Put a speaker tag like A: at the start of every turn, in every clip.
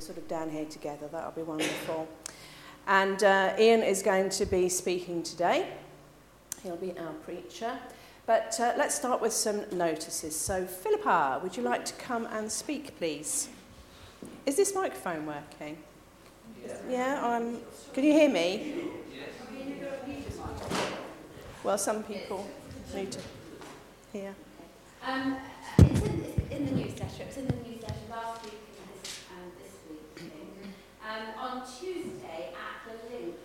A: sort of down here together. That'll be wonderful. And uh, Ian is going to be speaking today. He'll be our preacher. But uh, let's start with some notices. So, Philippa, would you like to come and speak, please? Is this microphone working? Yeah, yeah um, can you hear me? Well, some people need to hear.
B: Um, it's in, it's in the newsletter. It's in the newsletter last week and this, um, this week. Um, on Tuesday at the Link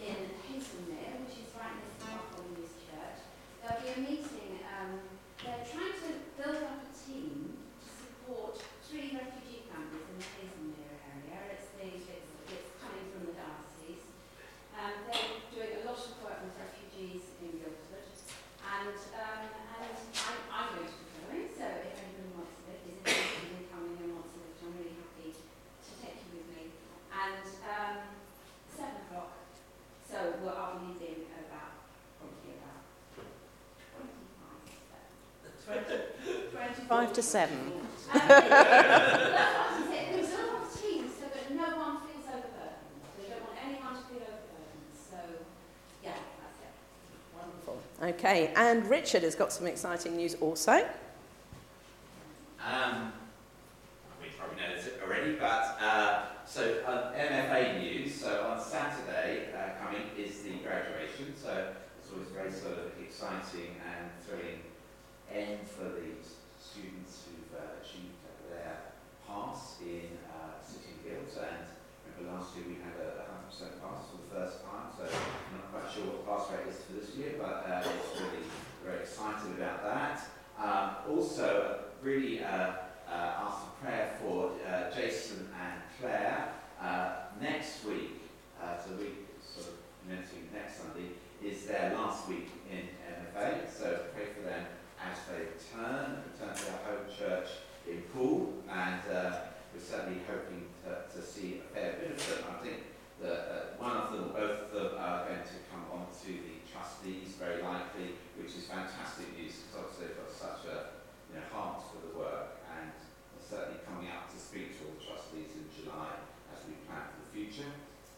B: in Haslemere, which is right next to Markham Church, there'll be a meeting. Um, they're trying to build up a team to support three refugee families in the Haslemere area. It's, the, it's, it's coming from the diocese. Um, they're doing a lot of work with refugees in Guildford. And, um, and I, I'm going to be going, so if anyone wants to, is interested in coming and wants to, I'm really happy to take you with me. And um, seven o'clock, so well, I'll be leaving about, probably about 25
A: Five to seven.
B: Um, that's what I said. There's a lot of teams so that no one feels overburdened. They don't want anyone to feel overburdened. So, yeah, that's to
A: seven. Okay, and Richard has got some exciting news also.
C: Um, we probably know this already, but uh, so on MFA news, so on Saturday uh, coming is the graduation, so it's always very sort of exciting and thrilling end for the pass in uh, City Guilds. And remember last year we had a 100% pass for the first time, so I'm not quite sure what pass rate is for this year, but uh, it's really very excited about that. Um, also, really uh, uh, ask for prayer for uh, Jason and Claire. Uh, next week, so we sort of commencing next Sunday, is their last week in MFA. So pray for them as they return, return to their home church in Poole, and uh, we're certainly hoping to, to see a fair bit of them. I think that uh, one of them, both of them, are going to come on to the trustees very likely, which is fantastic news because obviously they've got such a you know, heart for the work and certainly coming out to speak to all the trustees in July as we plan for the future.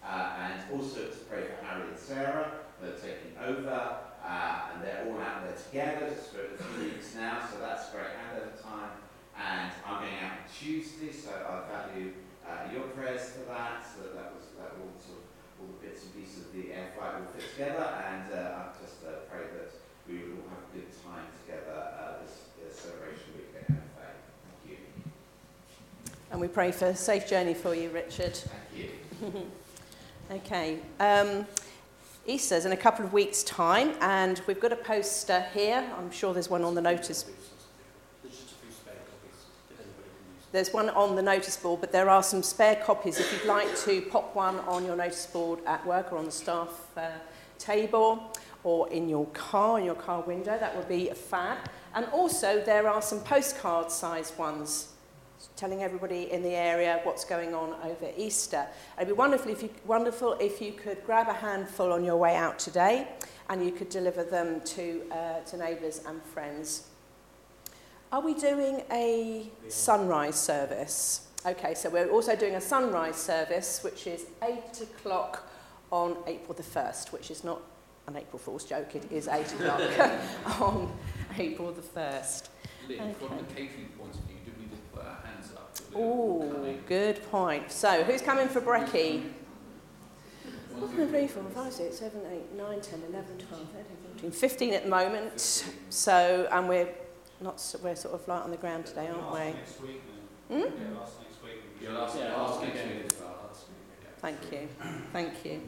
C: Uh, and also to pray for Harry and Sarah, who are taking over, uh, and they're all out there together just for a few weeks now, so that's great handover time. And I'm going out on Tuesday, so I value uh, your prayers for that, so that, was that all sort of all the bits and pieces of the air flight will fit together, and uh, I just uh, pray that we will all have a good time together uh, this, this celebration week at MFA. Thank you.
A: And we pray for a safe journey for you, Richard.
C: Thank you.
A: Okay. Um, Easter's in a couple of weeks' time, and we've got a poster here. I'm sure there's one on the notice.
D: There's
A: one on the notice board, but there are some spare copies. If you'd like to pop one on your notice board at work or on the staff uh, table or in your car, in your car window, that would be fab. And also, there are some postcard sized ones telling everybody in the area what's going on over Easter. It'd be wonderful if you, wonderful if you could grab a handful on your way out today and you could deliver them to, uh, to neighbours and friends. Are we doing a sunrise service? Okay, so we're also doing a sunrise service, which is 8 o'clock on April the 1st, which is not an April Fool's joke, it is 8 o'clock on April the 1st.
E: Lynn, from
A: Okay.
E: the catering point of view, do we just put our hands up? that we're all
A: Oh, good point. So, who's coming for brekkie?
E: One,
A: 2, 3, 4, 5, 6, 7, 8, 9, 10, 11, 12, 13, 14, 15 at the moment. So, and we're not, s- we're sort of light on the ground today, aren't we?
D: Next week,
A: Hmm?
D: Yeah, last next week.
E: You'll
D: Yeah,
E: ask
D: last
E: next week as well, last week, okay.
A: Thank you. Thank you.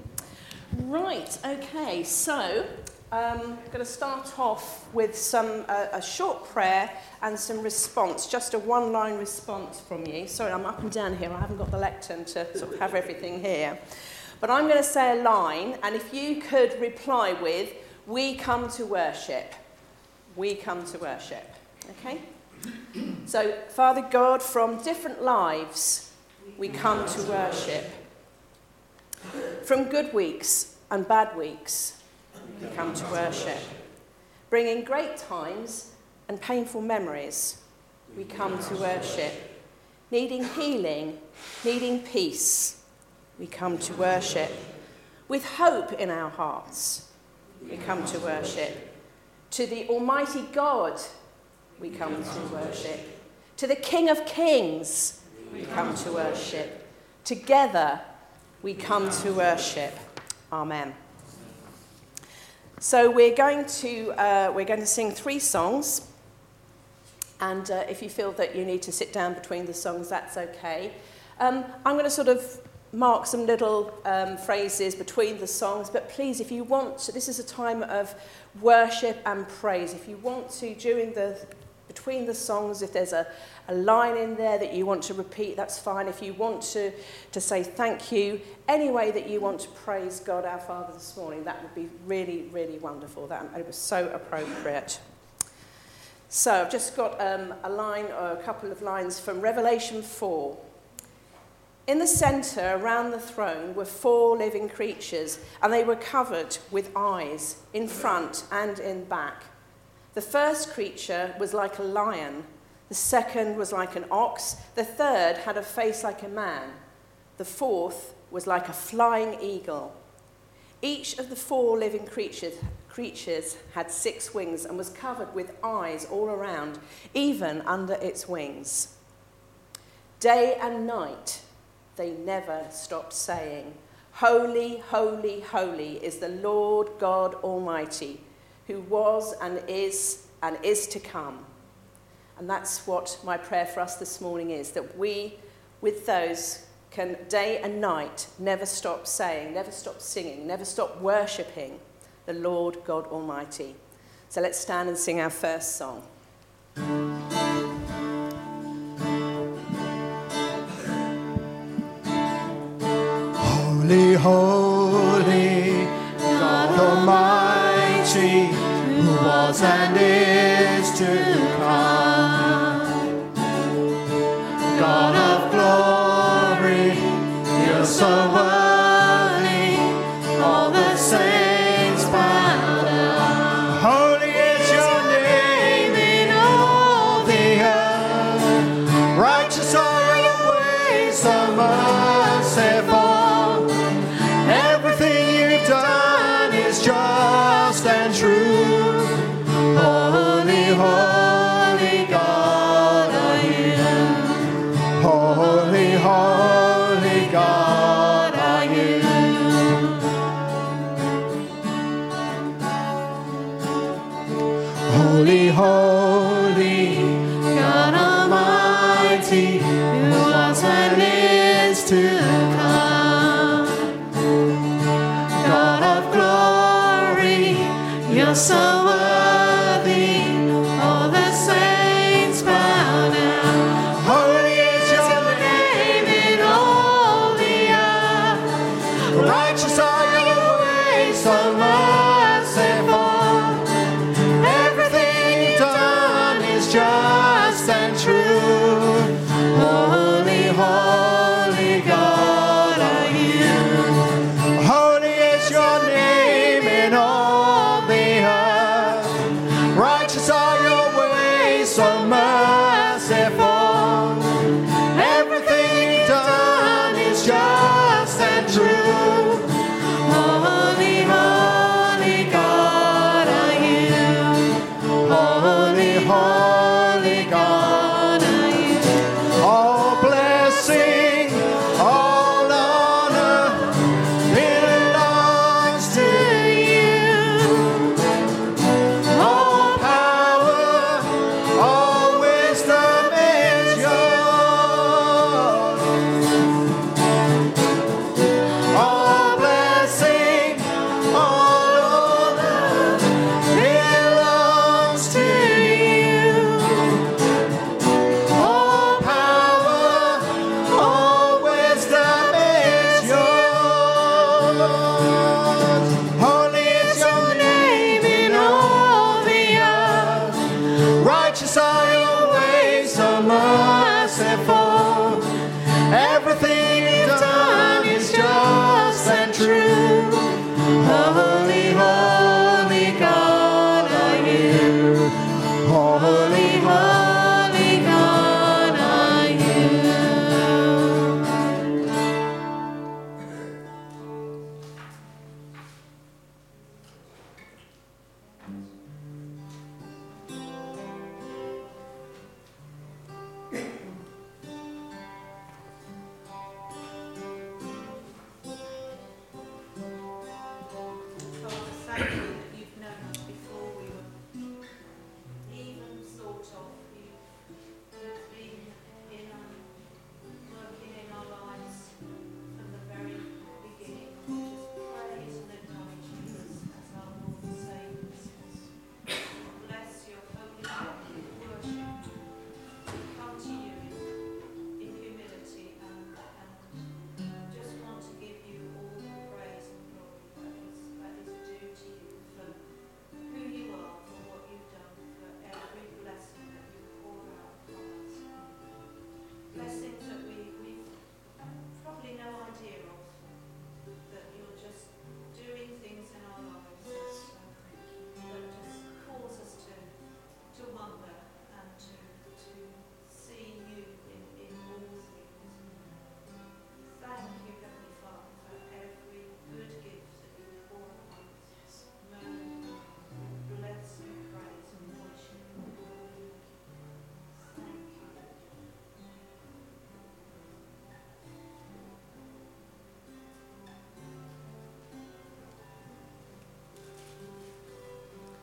A: Right, okay, so um, I'm going to start off with some uh, a short prayer and some response, just a one line response from you. Sorry, I'm up and down here, I haven't got the lectern to sort of have everything here. But I'm going to say a line, and if you could reply with, We come to worship. We come to worship. Okay? So, Father God, from different lives, we come to worship. From good weeks and bad weeks, we come to worship. Bringing great times and painful memories, we come to worship. needing healing, needing peace, we come to worship. With hope in our hearts, we come to worship. To the Almighty God, we come to worship. To the King of Kings, we come to worship. Together, we come to worship. Amen. So we're going to uh, we're going to sing three songs, and uh, if you feel that you need to sit down between the songs, that's okay. Um, I'm going to sort of mark some little um, phrases between the songs, but please, if you want, to, this is a time of worship and praise. If you want to, during the between the songs, if there's a, a line in there that you want to repeat, that's fine. If you want to, to say thank you, any way that you want to praise God our Father this morning, that would be really, really wonderful. That it was so appropriate. So I've just got um, a line or a couple of lines from Revelation 4. In the centre, around the throne, were four living creatures, and they were covered with eyes in front and in back. The first creature was like a lion, the second was like an ox, the third had a face like a man, the fourth was like a flying eagle. Each of the four living creatures, creatures had six wings and was covered with eyes all around, even under its wings. Day and night they never stopped saying, Holy, holy, holy is the Lord God Almighty who was and is and is to come. And that's what my prayer for us this morning is that we, with those, can day and night never stop saying, never stop singing, never stop worshipping the Lord God Almighty. So let's stand and sing our first song.
F: Holy, holy, is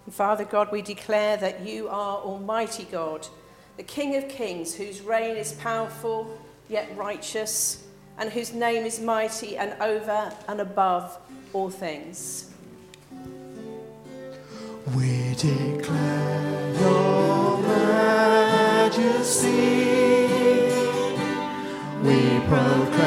F: And
A: Father God, we declare that you are Almighty God, the King of kings, whose reign is powerful yet righteous, and whose name is mighty and over and above all things.
F: We declare your majesty. We proclaim.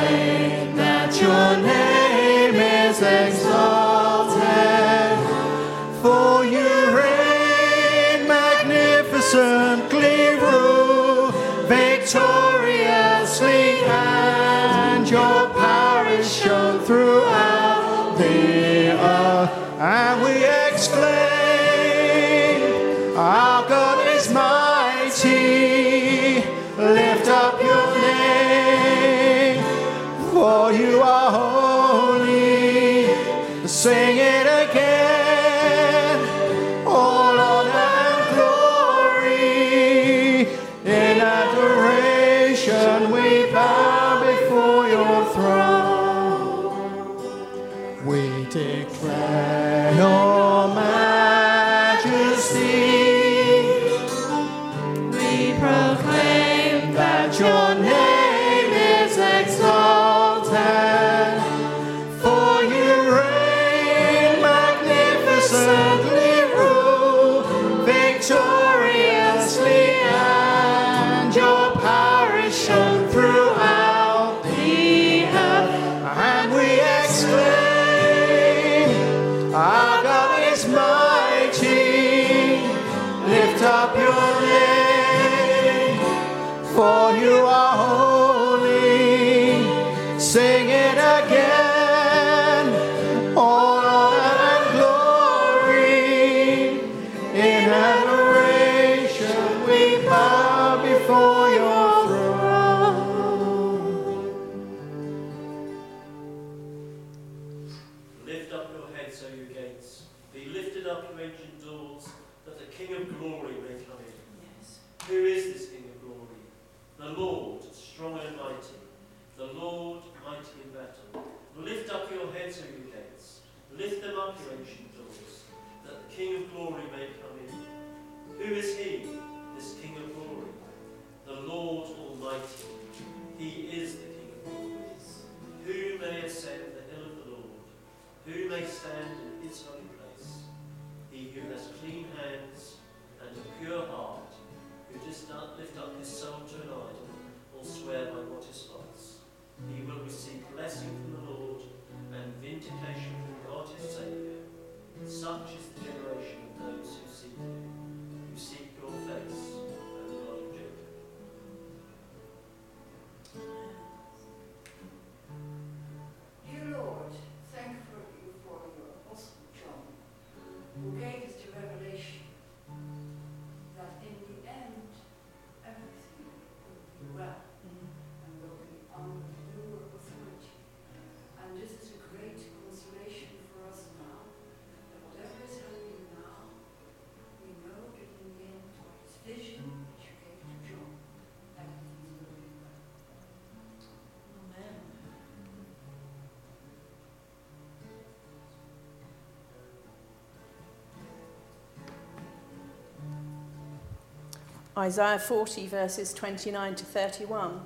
A: Isaiah 40, verses 29 to 31.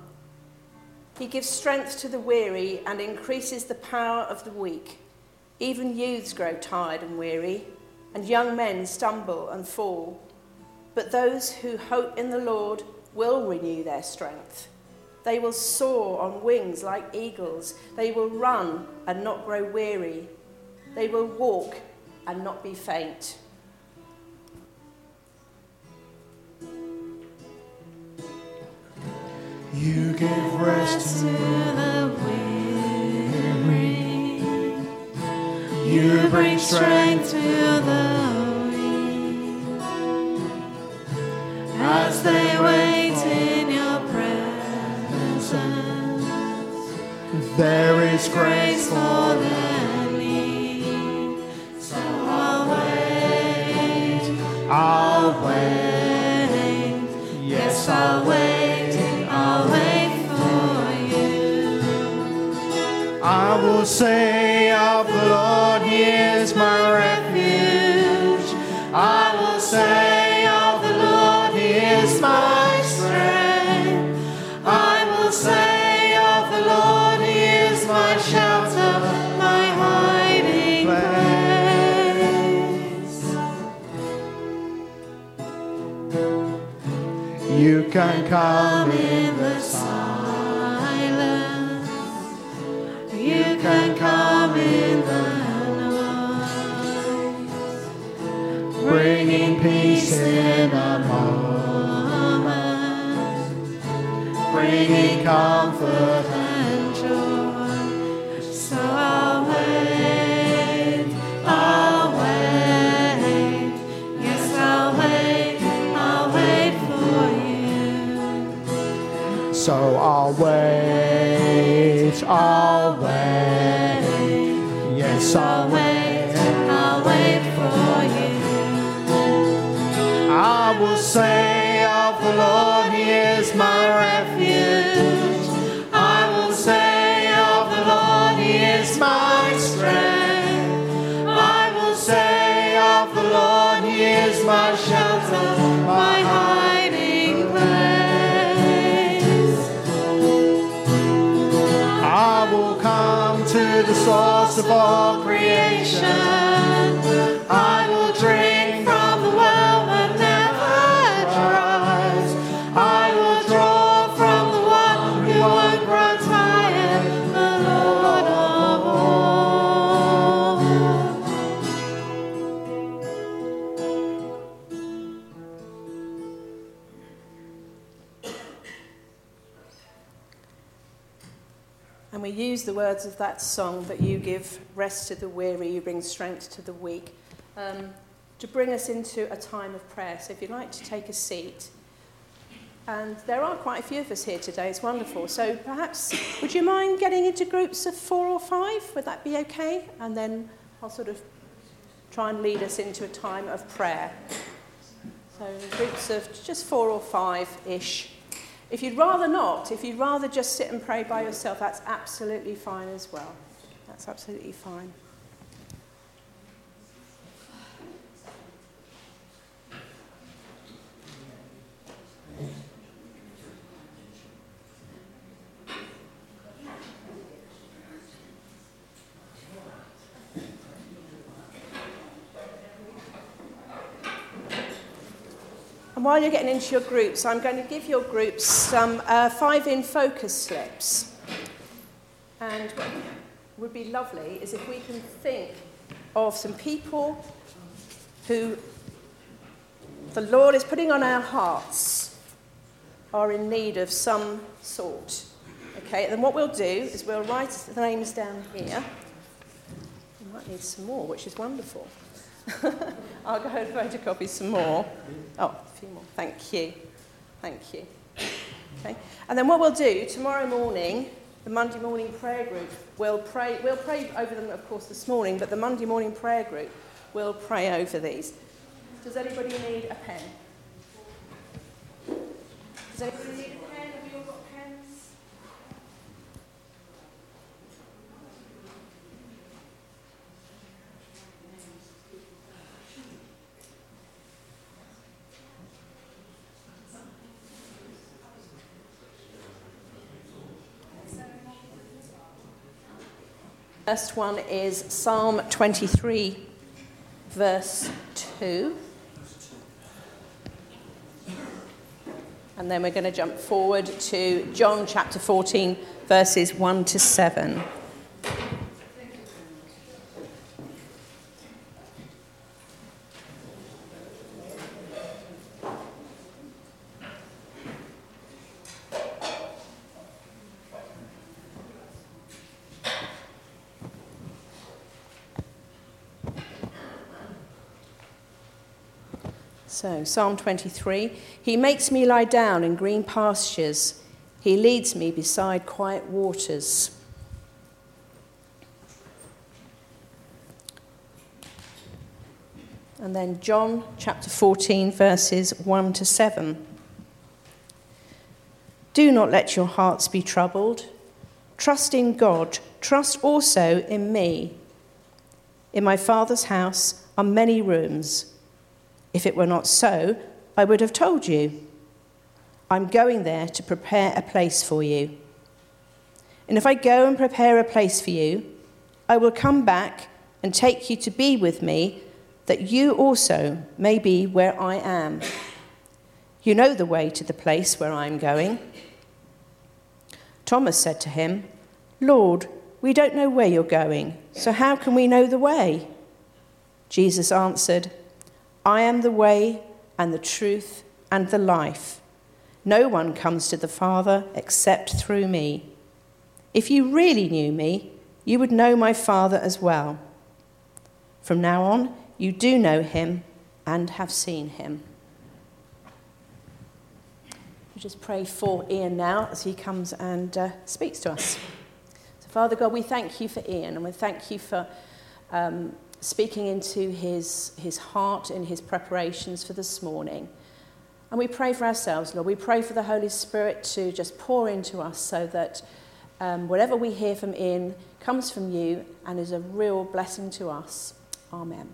A: He gives strength to the weary and increases the power of the weak. Even youths grow tired and weary, and young men stumble and fall. But those who hope in the Lord will renew their strength. They will soar on wings like eagles. They will run and not grow weary. They will walk and not be faint.
F: You gave rest to
G: the weary.
F: You bring strength
G: to the weak as they wait in your presence.
F: There is grace
G: for the need, so I'll wait.
F: I'll
G: wait. will say of the Lord, He is my refuge.
F: I will say of the Lord, He is my strength. I will say of the Lord, He is my shelter, my hiding place. You can come in. Comfort and joy. So I'll wait, I'll wait, yes I'll wait, I'll wait for you. So I'll wait, I'll wait, yes I'll wait, I'll wait for you. I will say of the Lord, He is my refuge. My shelter, my hiding place. I will come to the source of all creation.
A: Use the words of that song that you give rest to the weary, you bring strength to the weak, um, to bring us into a time of prayer. So if you'd like to take a seat, and there are quite a few of us here today, it's wonderful. So perhaps, would you mind getting into groups of four or five? Would that be okay? And then I'll sort of try and lead us into a time of prayer. So groups of just four or five ish. If you'd rather not, if you'd rather just sit and pray by yourself, that's absolutely fine as well. That's absolutely fine. While you're getting into your groups, I'm going to give your groups some uh, five in focus slips. And what would be lovely is if we can think of some people who the Lord is putting on our hearts are in need of some sort. Okay, and then what we'll do is we'll write the names down here. We might need some more, which is wonderful. I'll go and photocopy some more. Oh, a few more. Thank you. Thank you. Okay. And then what we'll do tomorrow morning, the Monday morning prayer group will pray. We'll pray over them, of course, this morning, but the Monday morning prayer group will pray over these. Does anybody need a pen? Does anybody need a pen? First one is Psalm 23, verse 2. And then we're going to jump forward to John chapter 14, verses 1 to 7. So, Psalm 23 He makes me lie down in green pastures, He leads me beside quiet waters. And then John chapter 14, verses 1 to 7. Do not let your hearts be troubled. Trust in God. Trust also in me. In my Father's house are many rooms. If it were not so, I would have told you. I'm going there to prepare a place for you. And if I go and prepare a place for you, I will come back and take you to be with me, that you also may be where I am.
E: You know the way to the place where I am going. Thomas said to him, Lord, we don't know where you're going, so how can we know the way? Jesus answered, I am the way and the truth and the life. No one comes to the Father except through me. If you really knew me, you would know my Father as well. From now on, you do know him and have seen him. We just pray for Ian now as he comes and uh, speaks to us. So, Father God, we thank you for Ian and we thank you for um, speaking into his, his heart and his preparations for this morning. And we pray for ourselves, Lord. We pray for the Holy Spirit to just pour into us so that um, whatever we hear from Ian comes from you and is a real blessing to us. Amen.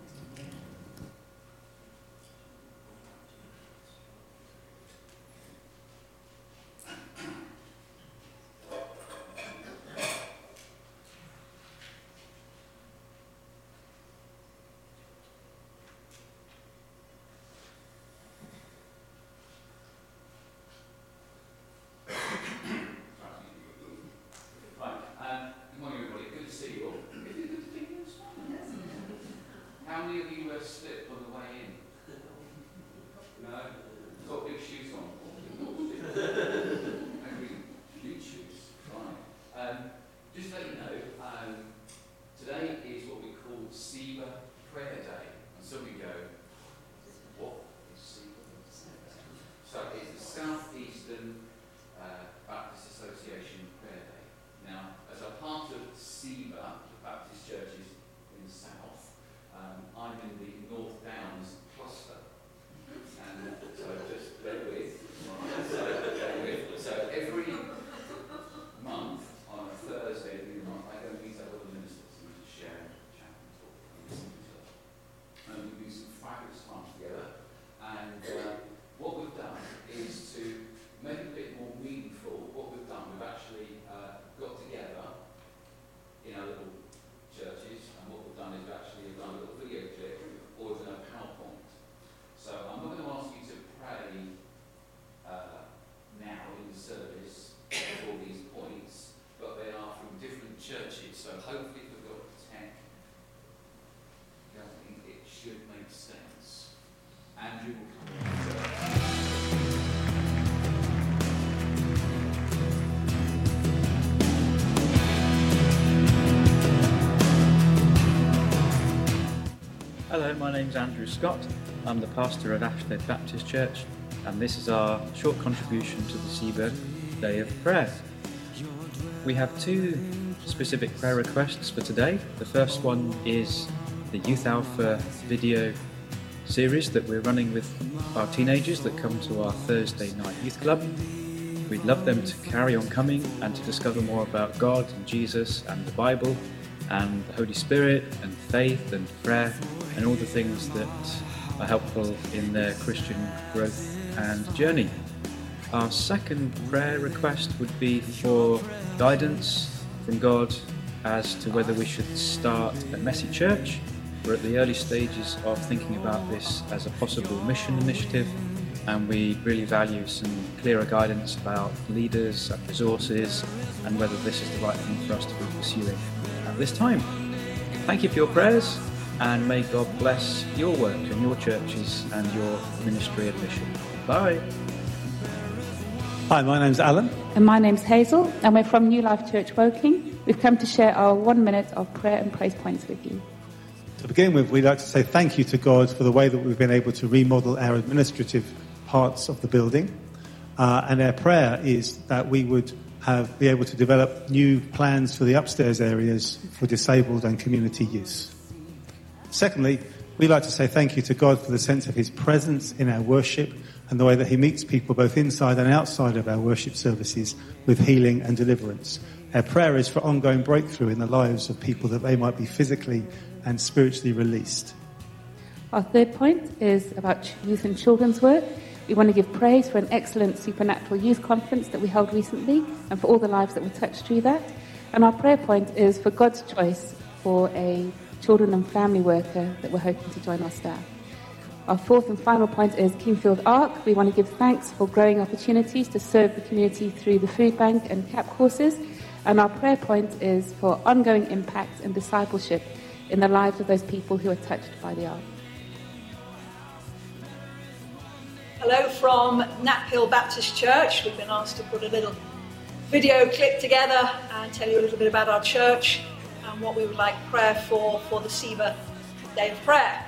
H: Hello, my name's Andrew Scott. I'm the pastor at Ashtead Baptist Church, and this is our short contribution to the Seaburg Day of Prayer. We have two specific prayer requests for today. The first one is the Youth Alpha video series that we're running with our teenagers that come to our Thursday night youth club. We'd love them to carry on coming and to discover more about God and Jesus and the Bible and the Holy Spirit and faith and prayer and all the things that are helpful in their Christian growth and journey. Our second prayer request would be for guidance from God as to whether we should start a messy church. We're at the early stages of thinking about this as a possible mission initiative, and we really value some clearer guidance about leaders and resources and whether this is the right thing for us to be pursuing at this time. Thank you for your prayers, and may God bless your work and your churches and your ministry and mission. Bye.
I: Hi, my name's Alan.
J: And my name's Hazel, and we're from New Life Church Woking. We've come to share our one minute of prayer and praise points with you.
I: To begin with, we'd like to say thank you to God for the way that we've been able to remodel our administrative parts of the building. Uh, and our prayer is that we would have, be able to develop new plans for the upstairs areas for disabled and community use. Secondly, we'd like to say thank you to God for the sense of His presence in our worship and the way that He meets people both inside and outside of our worship services with healing and deliverance. Our prayer is for ongoing breakthrough in the lives of people that they might be physically and spiritually released.
J: Our third point is about youth and children's work. We want to give praise for an excellent supernatural youth conference that we held recently and for all the lives that were touched through that. And our prayer point is for God's choice for a children and family worker that we're hoping to join our staff. Our fourth and final point is Kingfield Ark. We want to give thanks for growing opportunities to serve the community through the food bank and CAP courses. And our prayer point is for ongoing impact and discipleship in the lives of those people who are touched by the ark.
K: Hello from Knaphill Baptist Church. We've been asked to put a little video clip together and tell you a little bit about our church and what we would like prayer for for the SIVA Day of Prayer.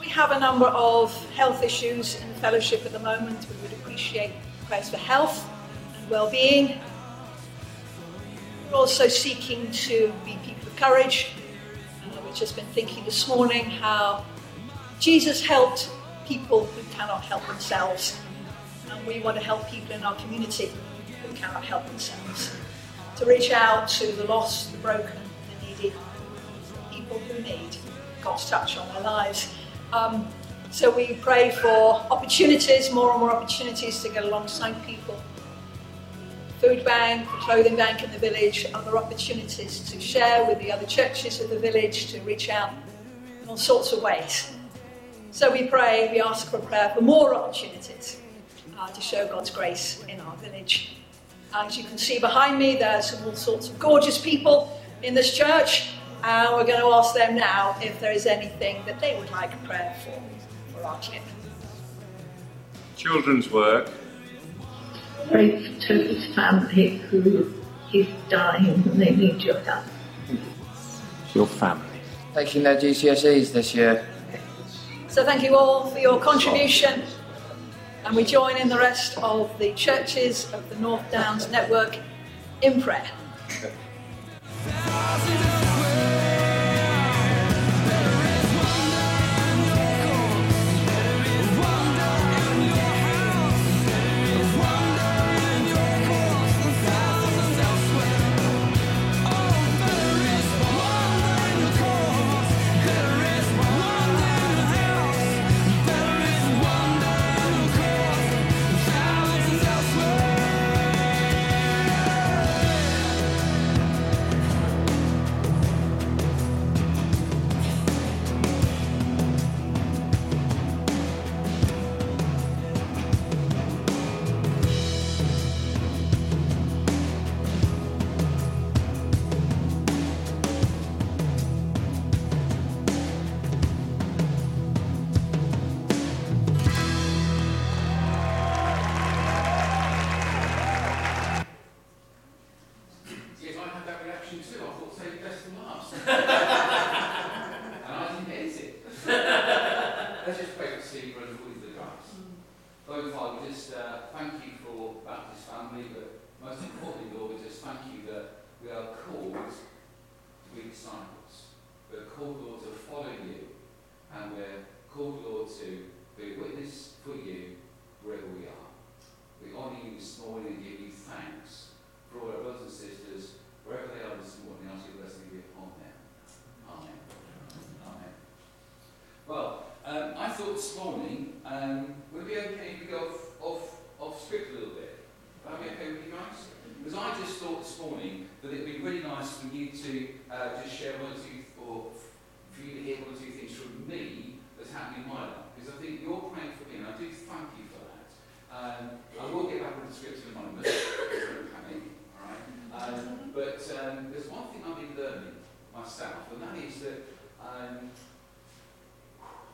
K: We have a number of health issues in the fellowship at the moment. We would appreciate prayers for health and well-being. We're also seeking to be people of courage. Uh, we've just been thinking this morning how Jesus helped people who cannot help themselves. And we want to help people in our community who cannot help themselves. To reach out to the lost, the broken, the needy, people who need God's touch on their lives. Um, so we pray for opportunities, more and more opportunities to get alongside people. Food bank, clothing bank in the village, other opportunities to share with the other churches of the village, to reach out in all sorts of ways. So we pray, we ask for prayer for more opportunities uh, to show God's grace in our village. As you can see behind me, there's all sorts of gorgeous people in this church. And we're going to ask them now if there is anything that they would like prayer for, for our clip.
L: Children's work.
M: Pray for Toby's family who is dying and they need your help.
L: Your family.
N: Taking their GCSEs this year.
K: So thank you all for your contribution. And we join in the rest of the churches of the North Downs Network in prayer.
E: There's one thing I've been learning myself, and that is that um,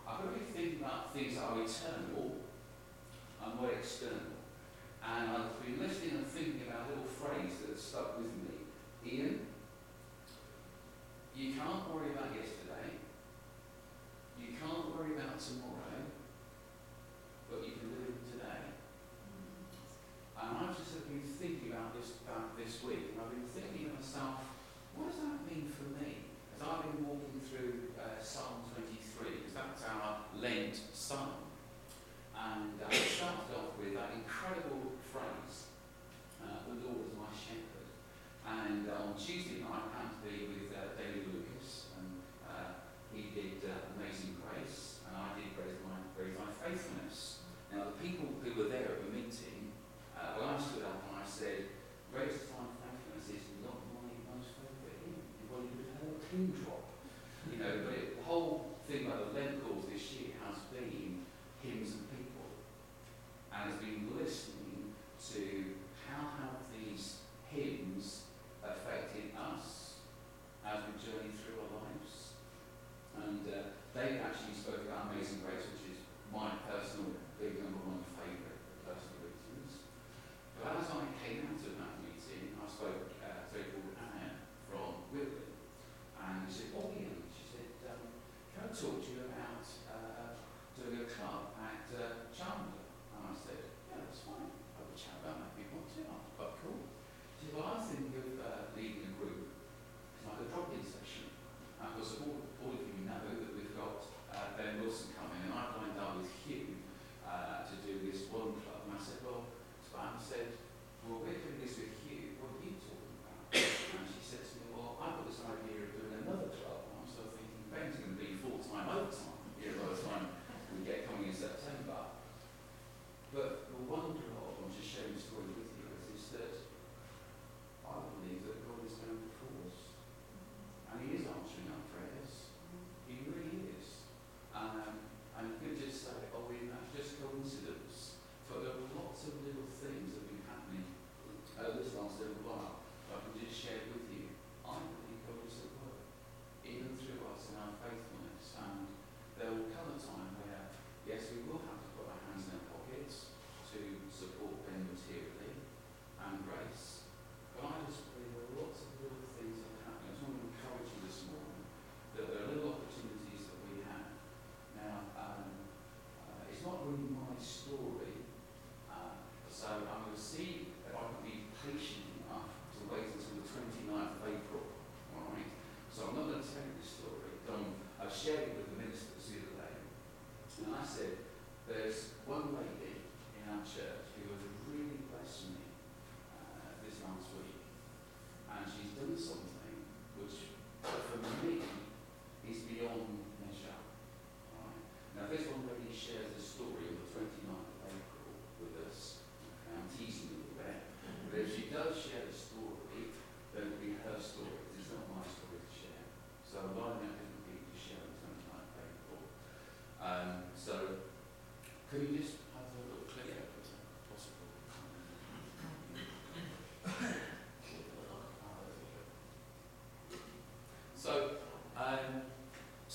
E: I've got to be thinking about things that are eternal and not external. And I've been listening and thinking about a little phrase that stuck with me. Ian, you can't worry about yesterday. You can't worry about tomorrow.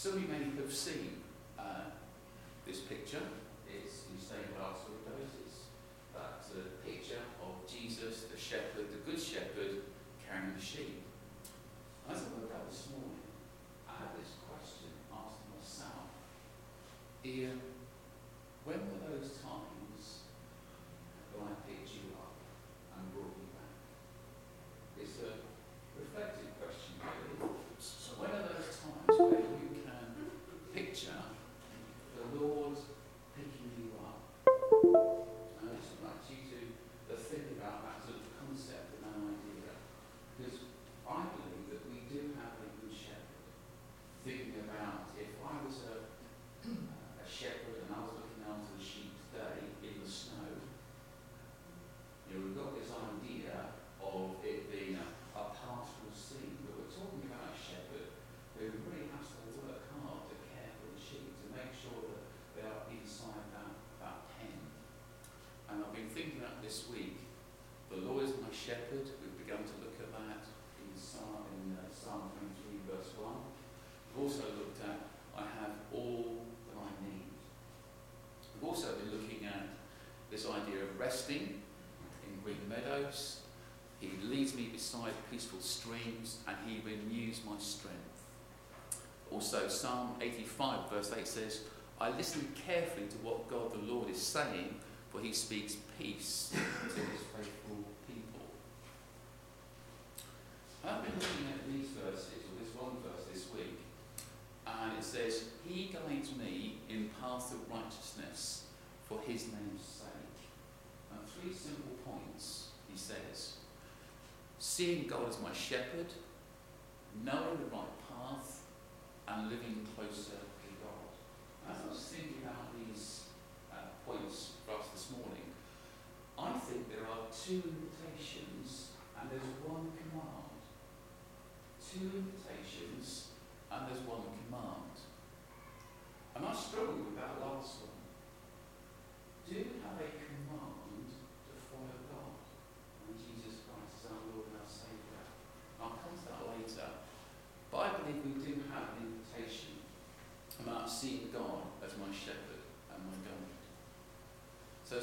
E: Some of you may have seen uh, this picture. It's we stayed last week, it's that uh, picture of Jesus, the shepherd, the good shepherd, carrying the sheep. peaceful streams, and he renews my strength. Also, Psalm 85, verse 8 says, I listen carefully to what God the Lord is saying, for he speaks peace to his faithful. seeing God as my shepherd, knowing the right path, and living closer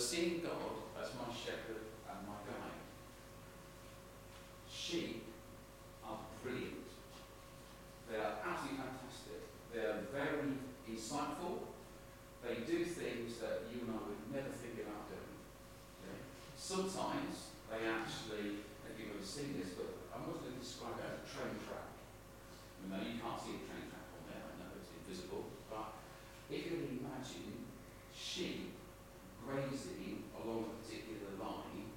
E: seeing God as my shepherd and my guide. Sheep are brilliant. They are absolutely fantastic. They are very insightful. They do things that you and I would never think about doing. Okay? Sometimes they actually, if you've ever seen this, but I'm always going to describe it as a train track. Now, you can't see a train track on there, I know it's invisible, but if you can imagine sheep grazing along a particular line,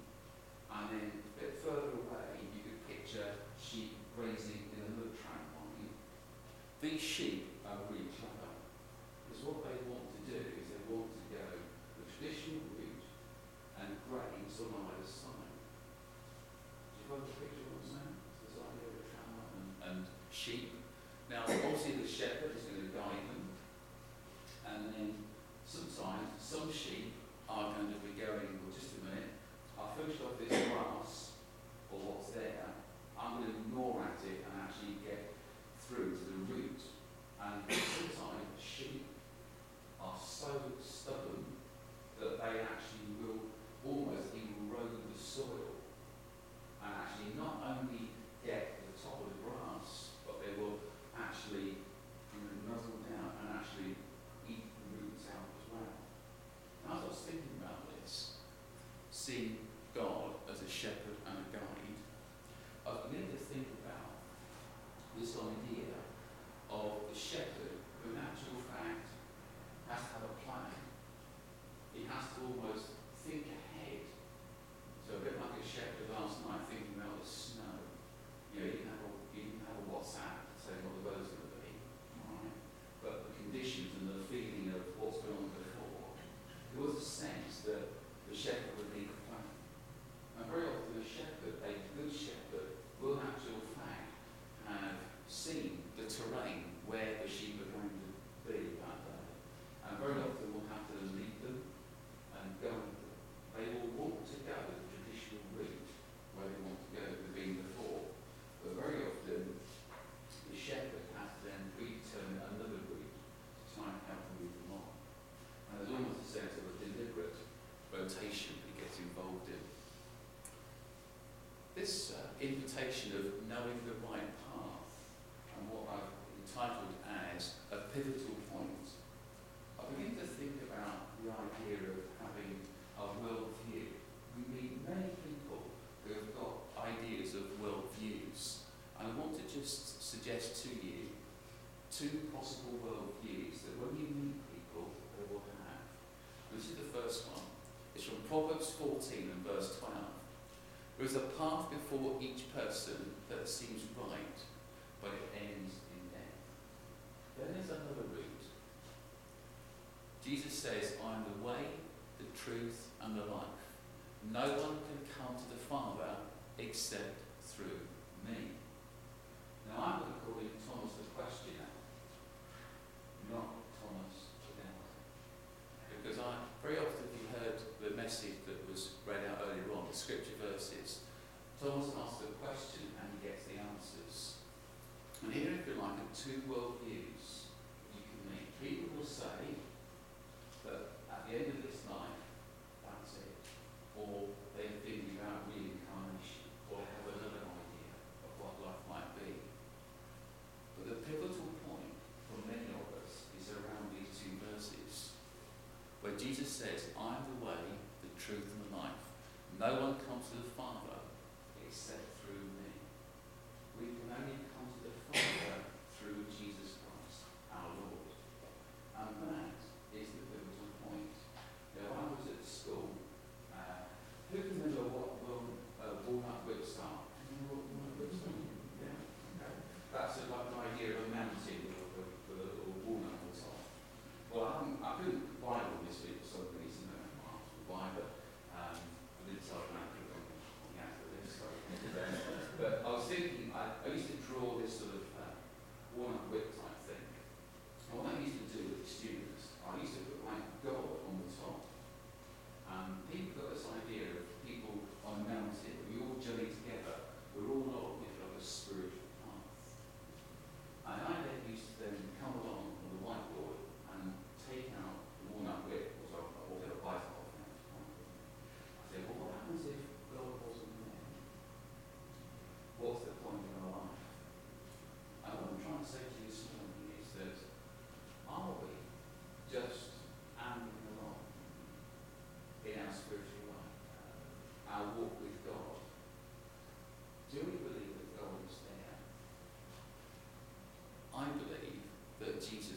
E: and then a bit further away, you could picture sheep grazing in another track line. These sheep are really clever, because what they want to do is they want to go the traditional route and graze on either side. Do you want a picture of what's now? This idea of a tram line and, and sheep. Now, obviously the shepherd is suggest to you two possible worldviews that when you meet people, they will have. This is the first one. It's from Proverbs 14 and verse 12. There is a path before each person that seems right, but it ends Jesus says, I am the way, the truth, Jesus.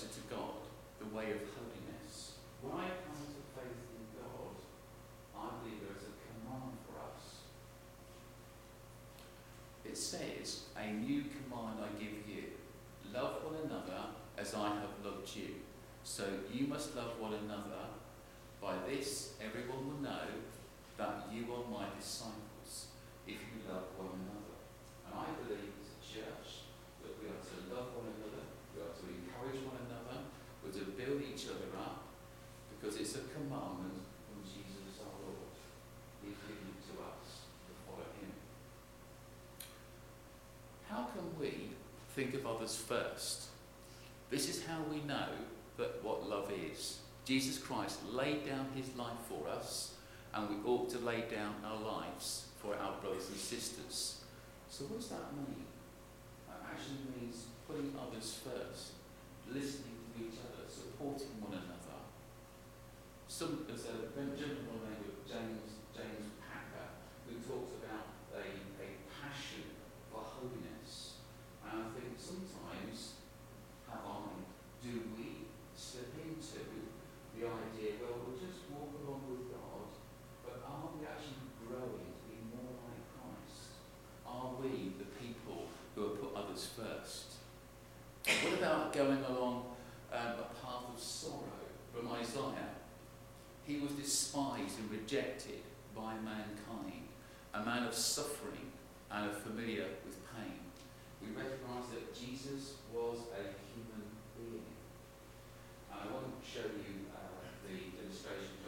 E: closer to God, the way of holiness. When I come to faith in God, I believe there is a command for us. It says, A new command I give you love one another as I have loved you. So you must love one another. By this, everyone will know that you are my disciples because it's a commandment from Jesus our Lord. He's given it to us to follow him. How can we think of others first? This is how we know that what love is. Jesus Christ laid down his life for us, and we ought to lay down our lives for our brothers and sisters. So, what does that mean? That actually means putting others first, listening to each other, supporting one another some, there's a gentleman named James, James Packer who talks about a, a passion for holiness. And I think sometimes, how often do we slip into the idea, well, we'll just walk along with God, but are we actually growing to be more like Christ? Are we the people who have put others first? What about going along um, a path of sorrow from Isaiah? He was despised and rejected by mankind, a man of suffering and familiar with pain. We recognize that Jesus was a human being. and I want to show you uh, the illustration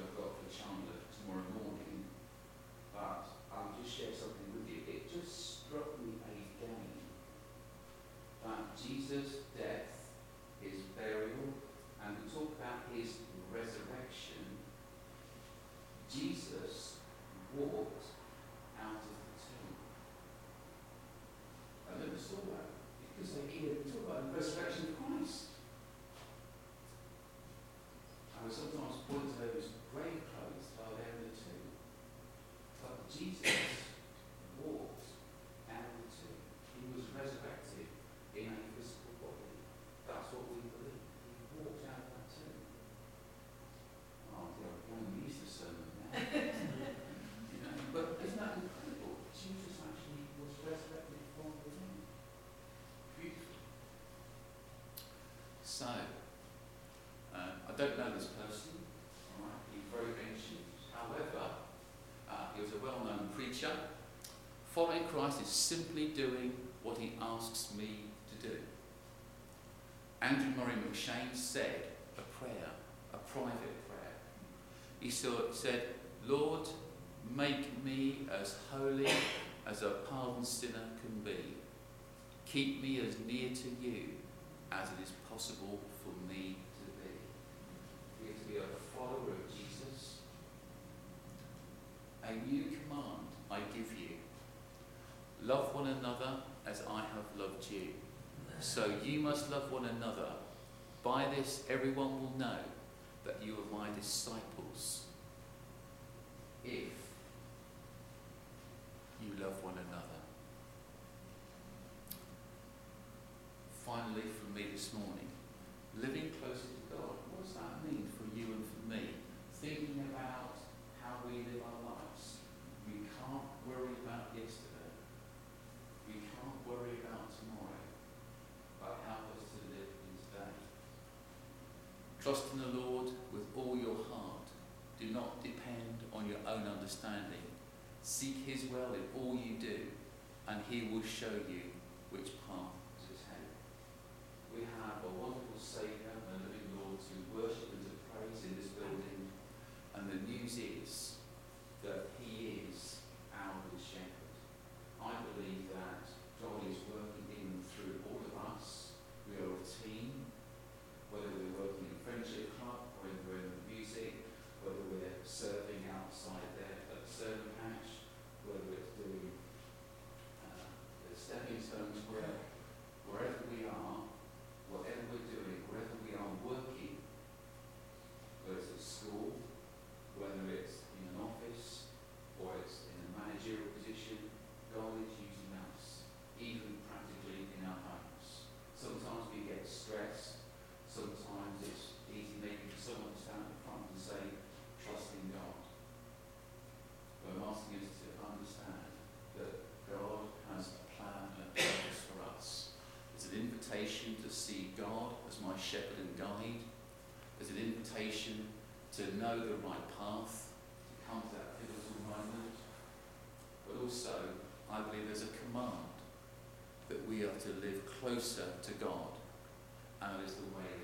E: So, uh, I don't know this person. He's very ancient. However, uh, he was a well-known preacher. Following Christ is simply doing what he asks me to do. Andrew Murray M'Cheyne said a prayer, a private prayer. He said, Lord, make me as holy as a pardoned sinner can be. Keep me as near to you as it is possible for me to be. We to be a follower of Jesus. A new command I give you. Love one another as I have loved you. So you must love one another. By this everyone will know that you are my disciples. If you love one another. Finally, me this morning, living closer to God. What does that mean for you and for me? Thinking about how we live our lives. We can't worry about yesterday. We can't worry about tomorrow. But help us to live in today. Trust in the Lord with all your heart. Do not depend on your own understanding. Seek his will in all you do, and he will show you which path to take. We have a wonderful Saviour and a living Lord to worship and to praise in this building. And the news is that He is our good shepherd. I believe that God is working in and through all of us. We are a team, whether we're working in a friendship club, or whether we're in music, whether we're serving outside there at the servant patch, whether it's doing uh, the stepping stones, wherever, wherever we are, whatever we're doing, wherever we are working, whether it's at school, whether it's in an office, or it's in a managerial position, God is using us, even practically in our homes. Sometimes we get stressed, sometimes it's easy maybe for someone to stand up front and say, trust in God. But I'm asking us to understand that God has a plan and a purpose for us. It's an invitation to see God as my shepherd and guide. There's an invitation to know the right path, to come to that pivotal moment. But also, I believe there's a command that we are to live closer to God, and it is the way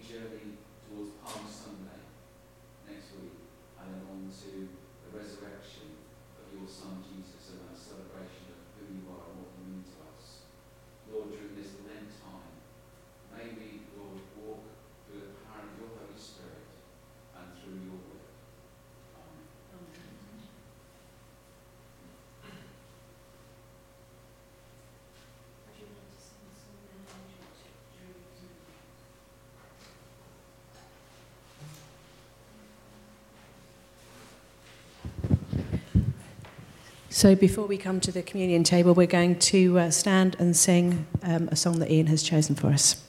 E: journey towards Palm Sunday next week, and then on to the resurrection of your Son Jesus and our celebration of who you are and what you mean to us. Lord, during this Lent time, may we, Lord, walk through the power of your Holy Spirit and through your So
G: before we come to the communion table, we're going to uh, stand and sing um, a song that Ian has chosen for us.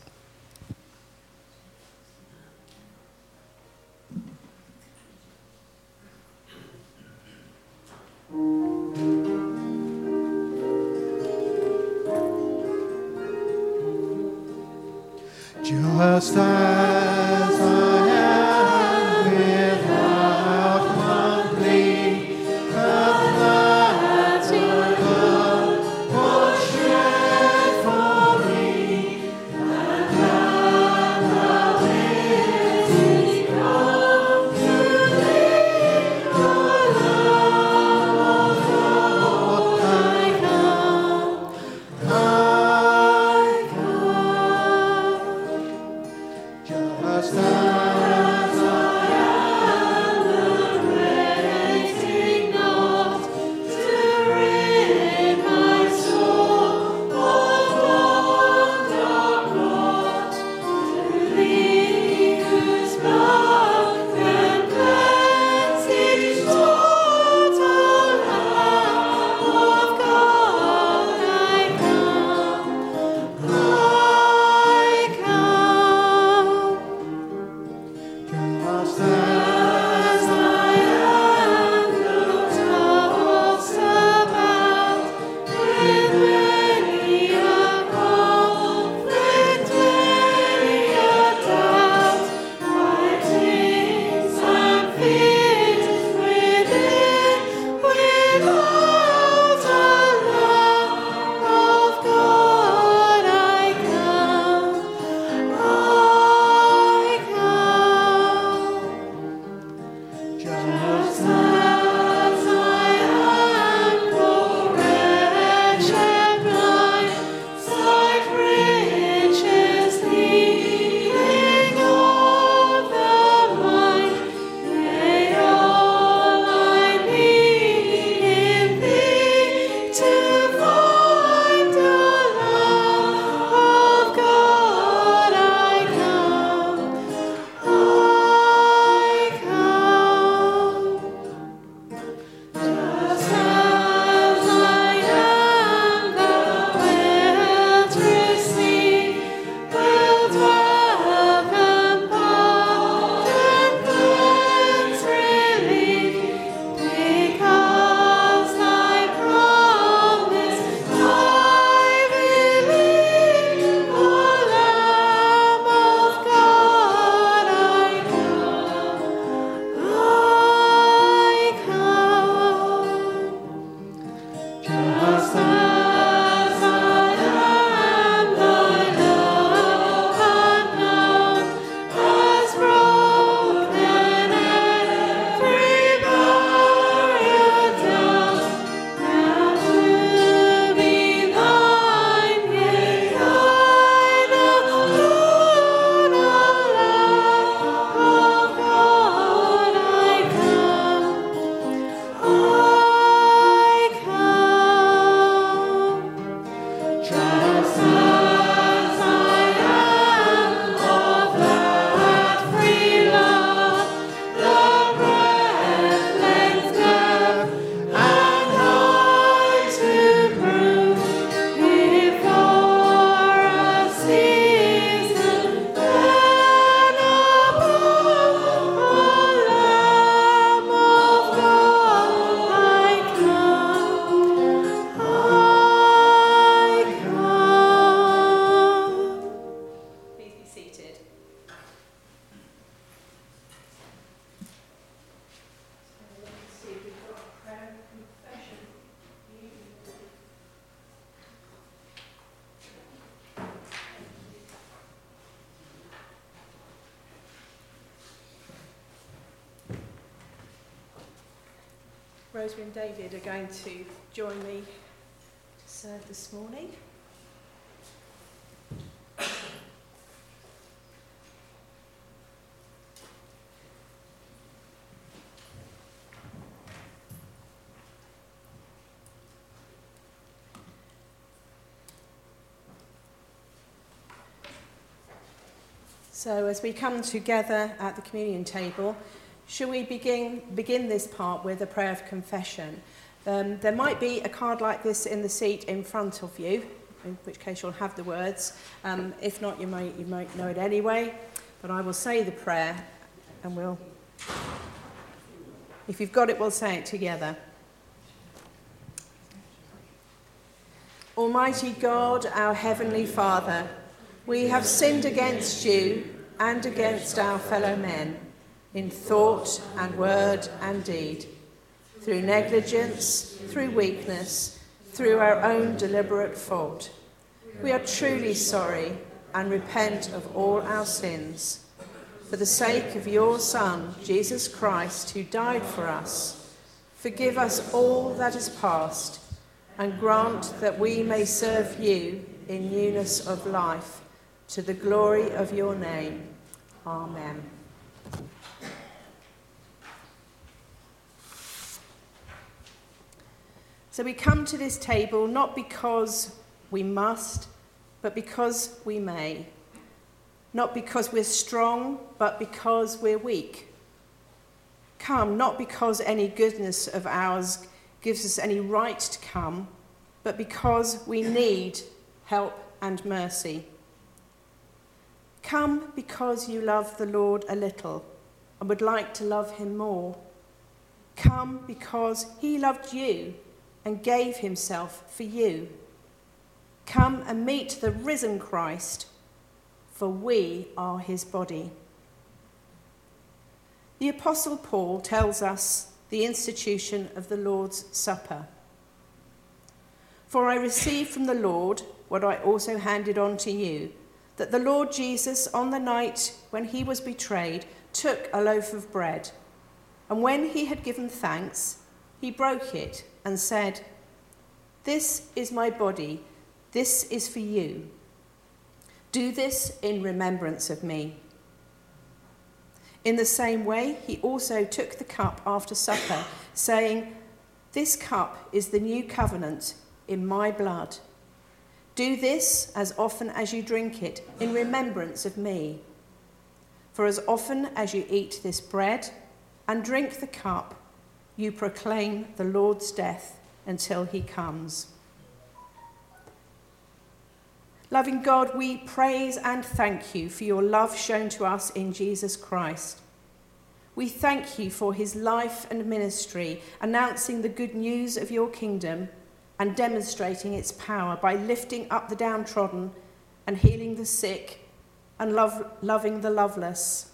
G: So as we come together at the communion table, should we begin, begin this part with a prayer of confession?
A: Um, there might be a card like this in the seat in front of you, in which case you'll have the words. Um, if not, you might, you might know it anyway. But I will say the prayer and we'll. If you've got it, we'll say it together. Almighty God, our Heavenly Father, we have sinned against you and against our fellow men in thought and word and deed, through negligence, through weakness, through our own deliberate fault. We are truly sorry and repent of all our sins. For the sake of your Son, Jesus Christ, who died for us, forgive us all that is past and grant that we may serve you in newness of life to the glory of your name. Amen. So we come to this table not because we must, but because we may. Not because we're strong, but because we're weak. Come not because any goodness of ours gives us any right to come, but because we need help and mercy. Come because you love the Lord a little and would like to love him more. Come because he loved you and gave himself for you. Come and meet the risen Christ, for we are his body. The Apostle Paul tells us the institution of the Lord's Supper. For I received from the Lord what I also handed on to you that the Lord Jesus, on the night when he was betrayed, took a loaf of bread, and when he had given thanks, he broke it and said, This is my body, this is for you. Do this in remembrance of me. In the same way, he also took the cup after supper, saying, This cup is the new covenant in my blood. Do this as often as you drink it in remembrance of me. For as often as you eat this bread and drink the cup, you proclaim the Lord's death until he comes. Loving God, we praise and thank you for your love shown to us in Jesus Christ. We thank you for his life and ministry, announcing the good news of your kingdom and demonstrating its power by lifting up the downtrodden and healing the sick and love, loving the loveless.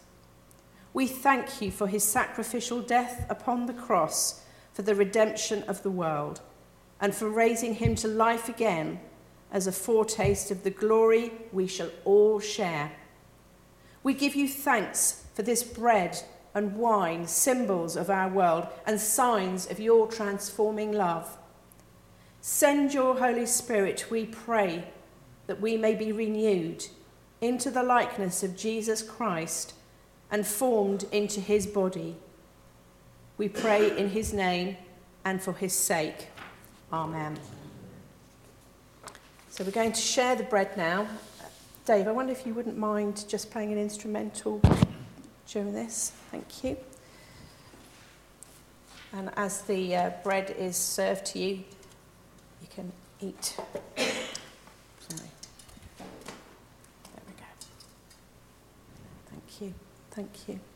A: We thank you for his sacrificial death upon the cross for the redemption of the world and for raising him to life again as a foretaste of the glory we shall all share. We give you thanks for this bread and wine, symbols of our world and signs of your transforming love. Send your Holy Spirit, we pray, that we may be renewed into the likeness of Jesus Christ and formed into his body. We pray in his name and for his sake. Amen. So we're going to share the bread now. Dave, I wonder if you wouldn't mind just playing an instrumental during this. Thank you. And as the uh, bread is served to you, eat. Sorry. There we go. Thank you. Thank you.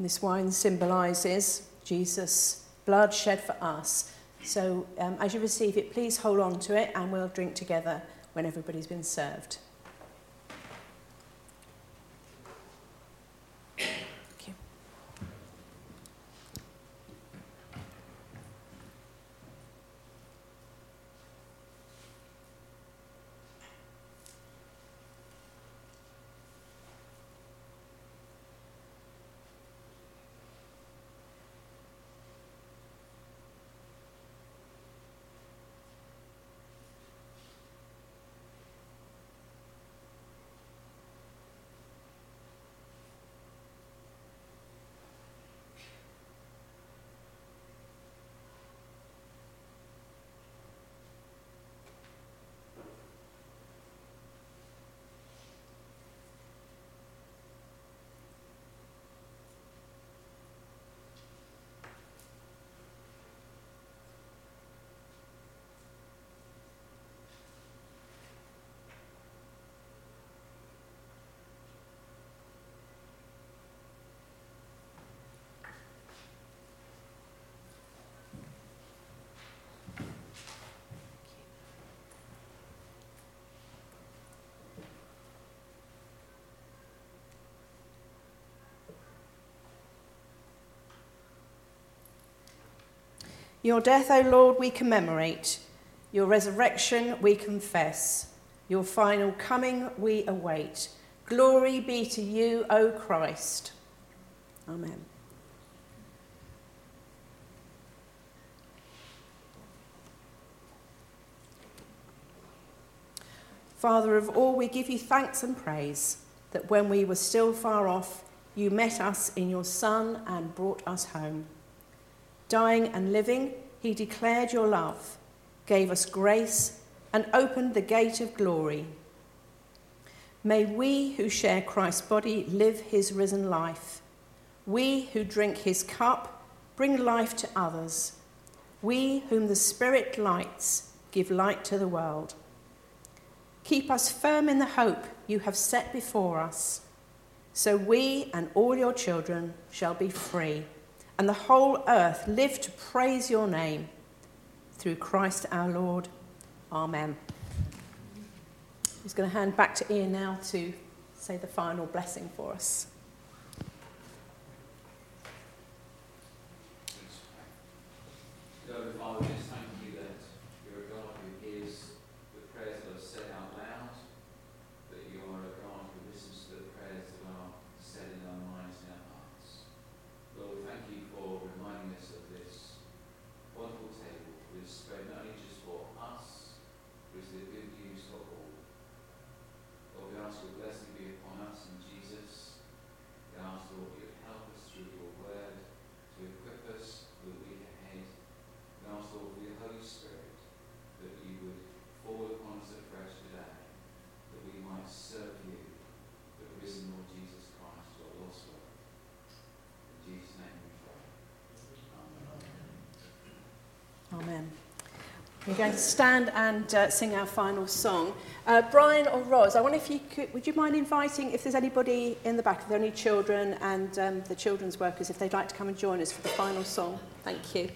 A: And this wine symbolizes Jesus' blood shed for us. So um, as you receive it, please hold on to it and we'll drink together when everybody's been served. Your death, O Lord, we commemorate. Your resurrection we confess. Your final coming we await. Glory be to you, O Christ. Amen. Father of all, we give you thanks and praise that when we were still far off, you met us in your Son and brought us home. Dying and living, he declared your love, gave us grace, and opened the gate of glory. May we who share Christ's body live his risen life. We who drink his cup bring life to others. We whom the Spirit lights give light to the world. Keep us firm in the hope you have set before us, so we and all your children shall be free, and the whole earth live to praise your name. Through Christ our Lord. Amen. I'm just going to hand back to Ian now to say the final blessing for us.
E: Lord Father,
A: We're going to stand and uh, sing our final song. Uh, Brian or Roz, I wonder if you could, would you mind inviting, if there's anybody in the back, if there are any children and um, the children's workers, if they'd like to come and join us for the final song. Thank you.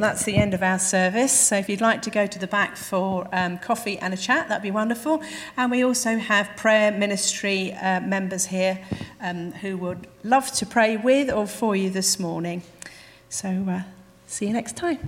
A: That's the end of our service. So if you'd like to go to the back for um, coffee and a chat, that'd be wonderful. And we also have prayer ministry uh, members here um, who would love to pray with or for you this morning. So uh, see you next time.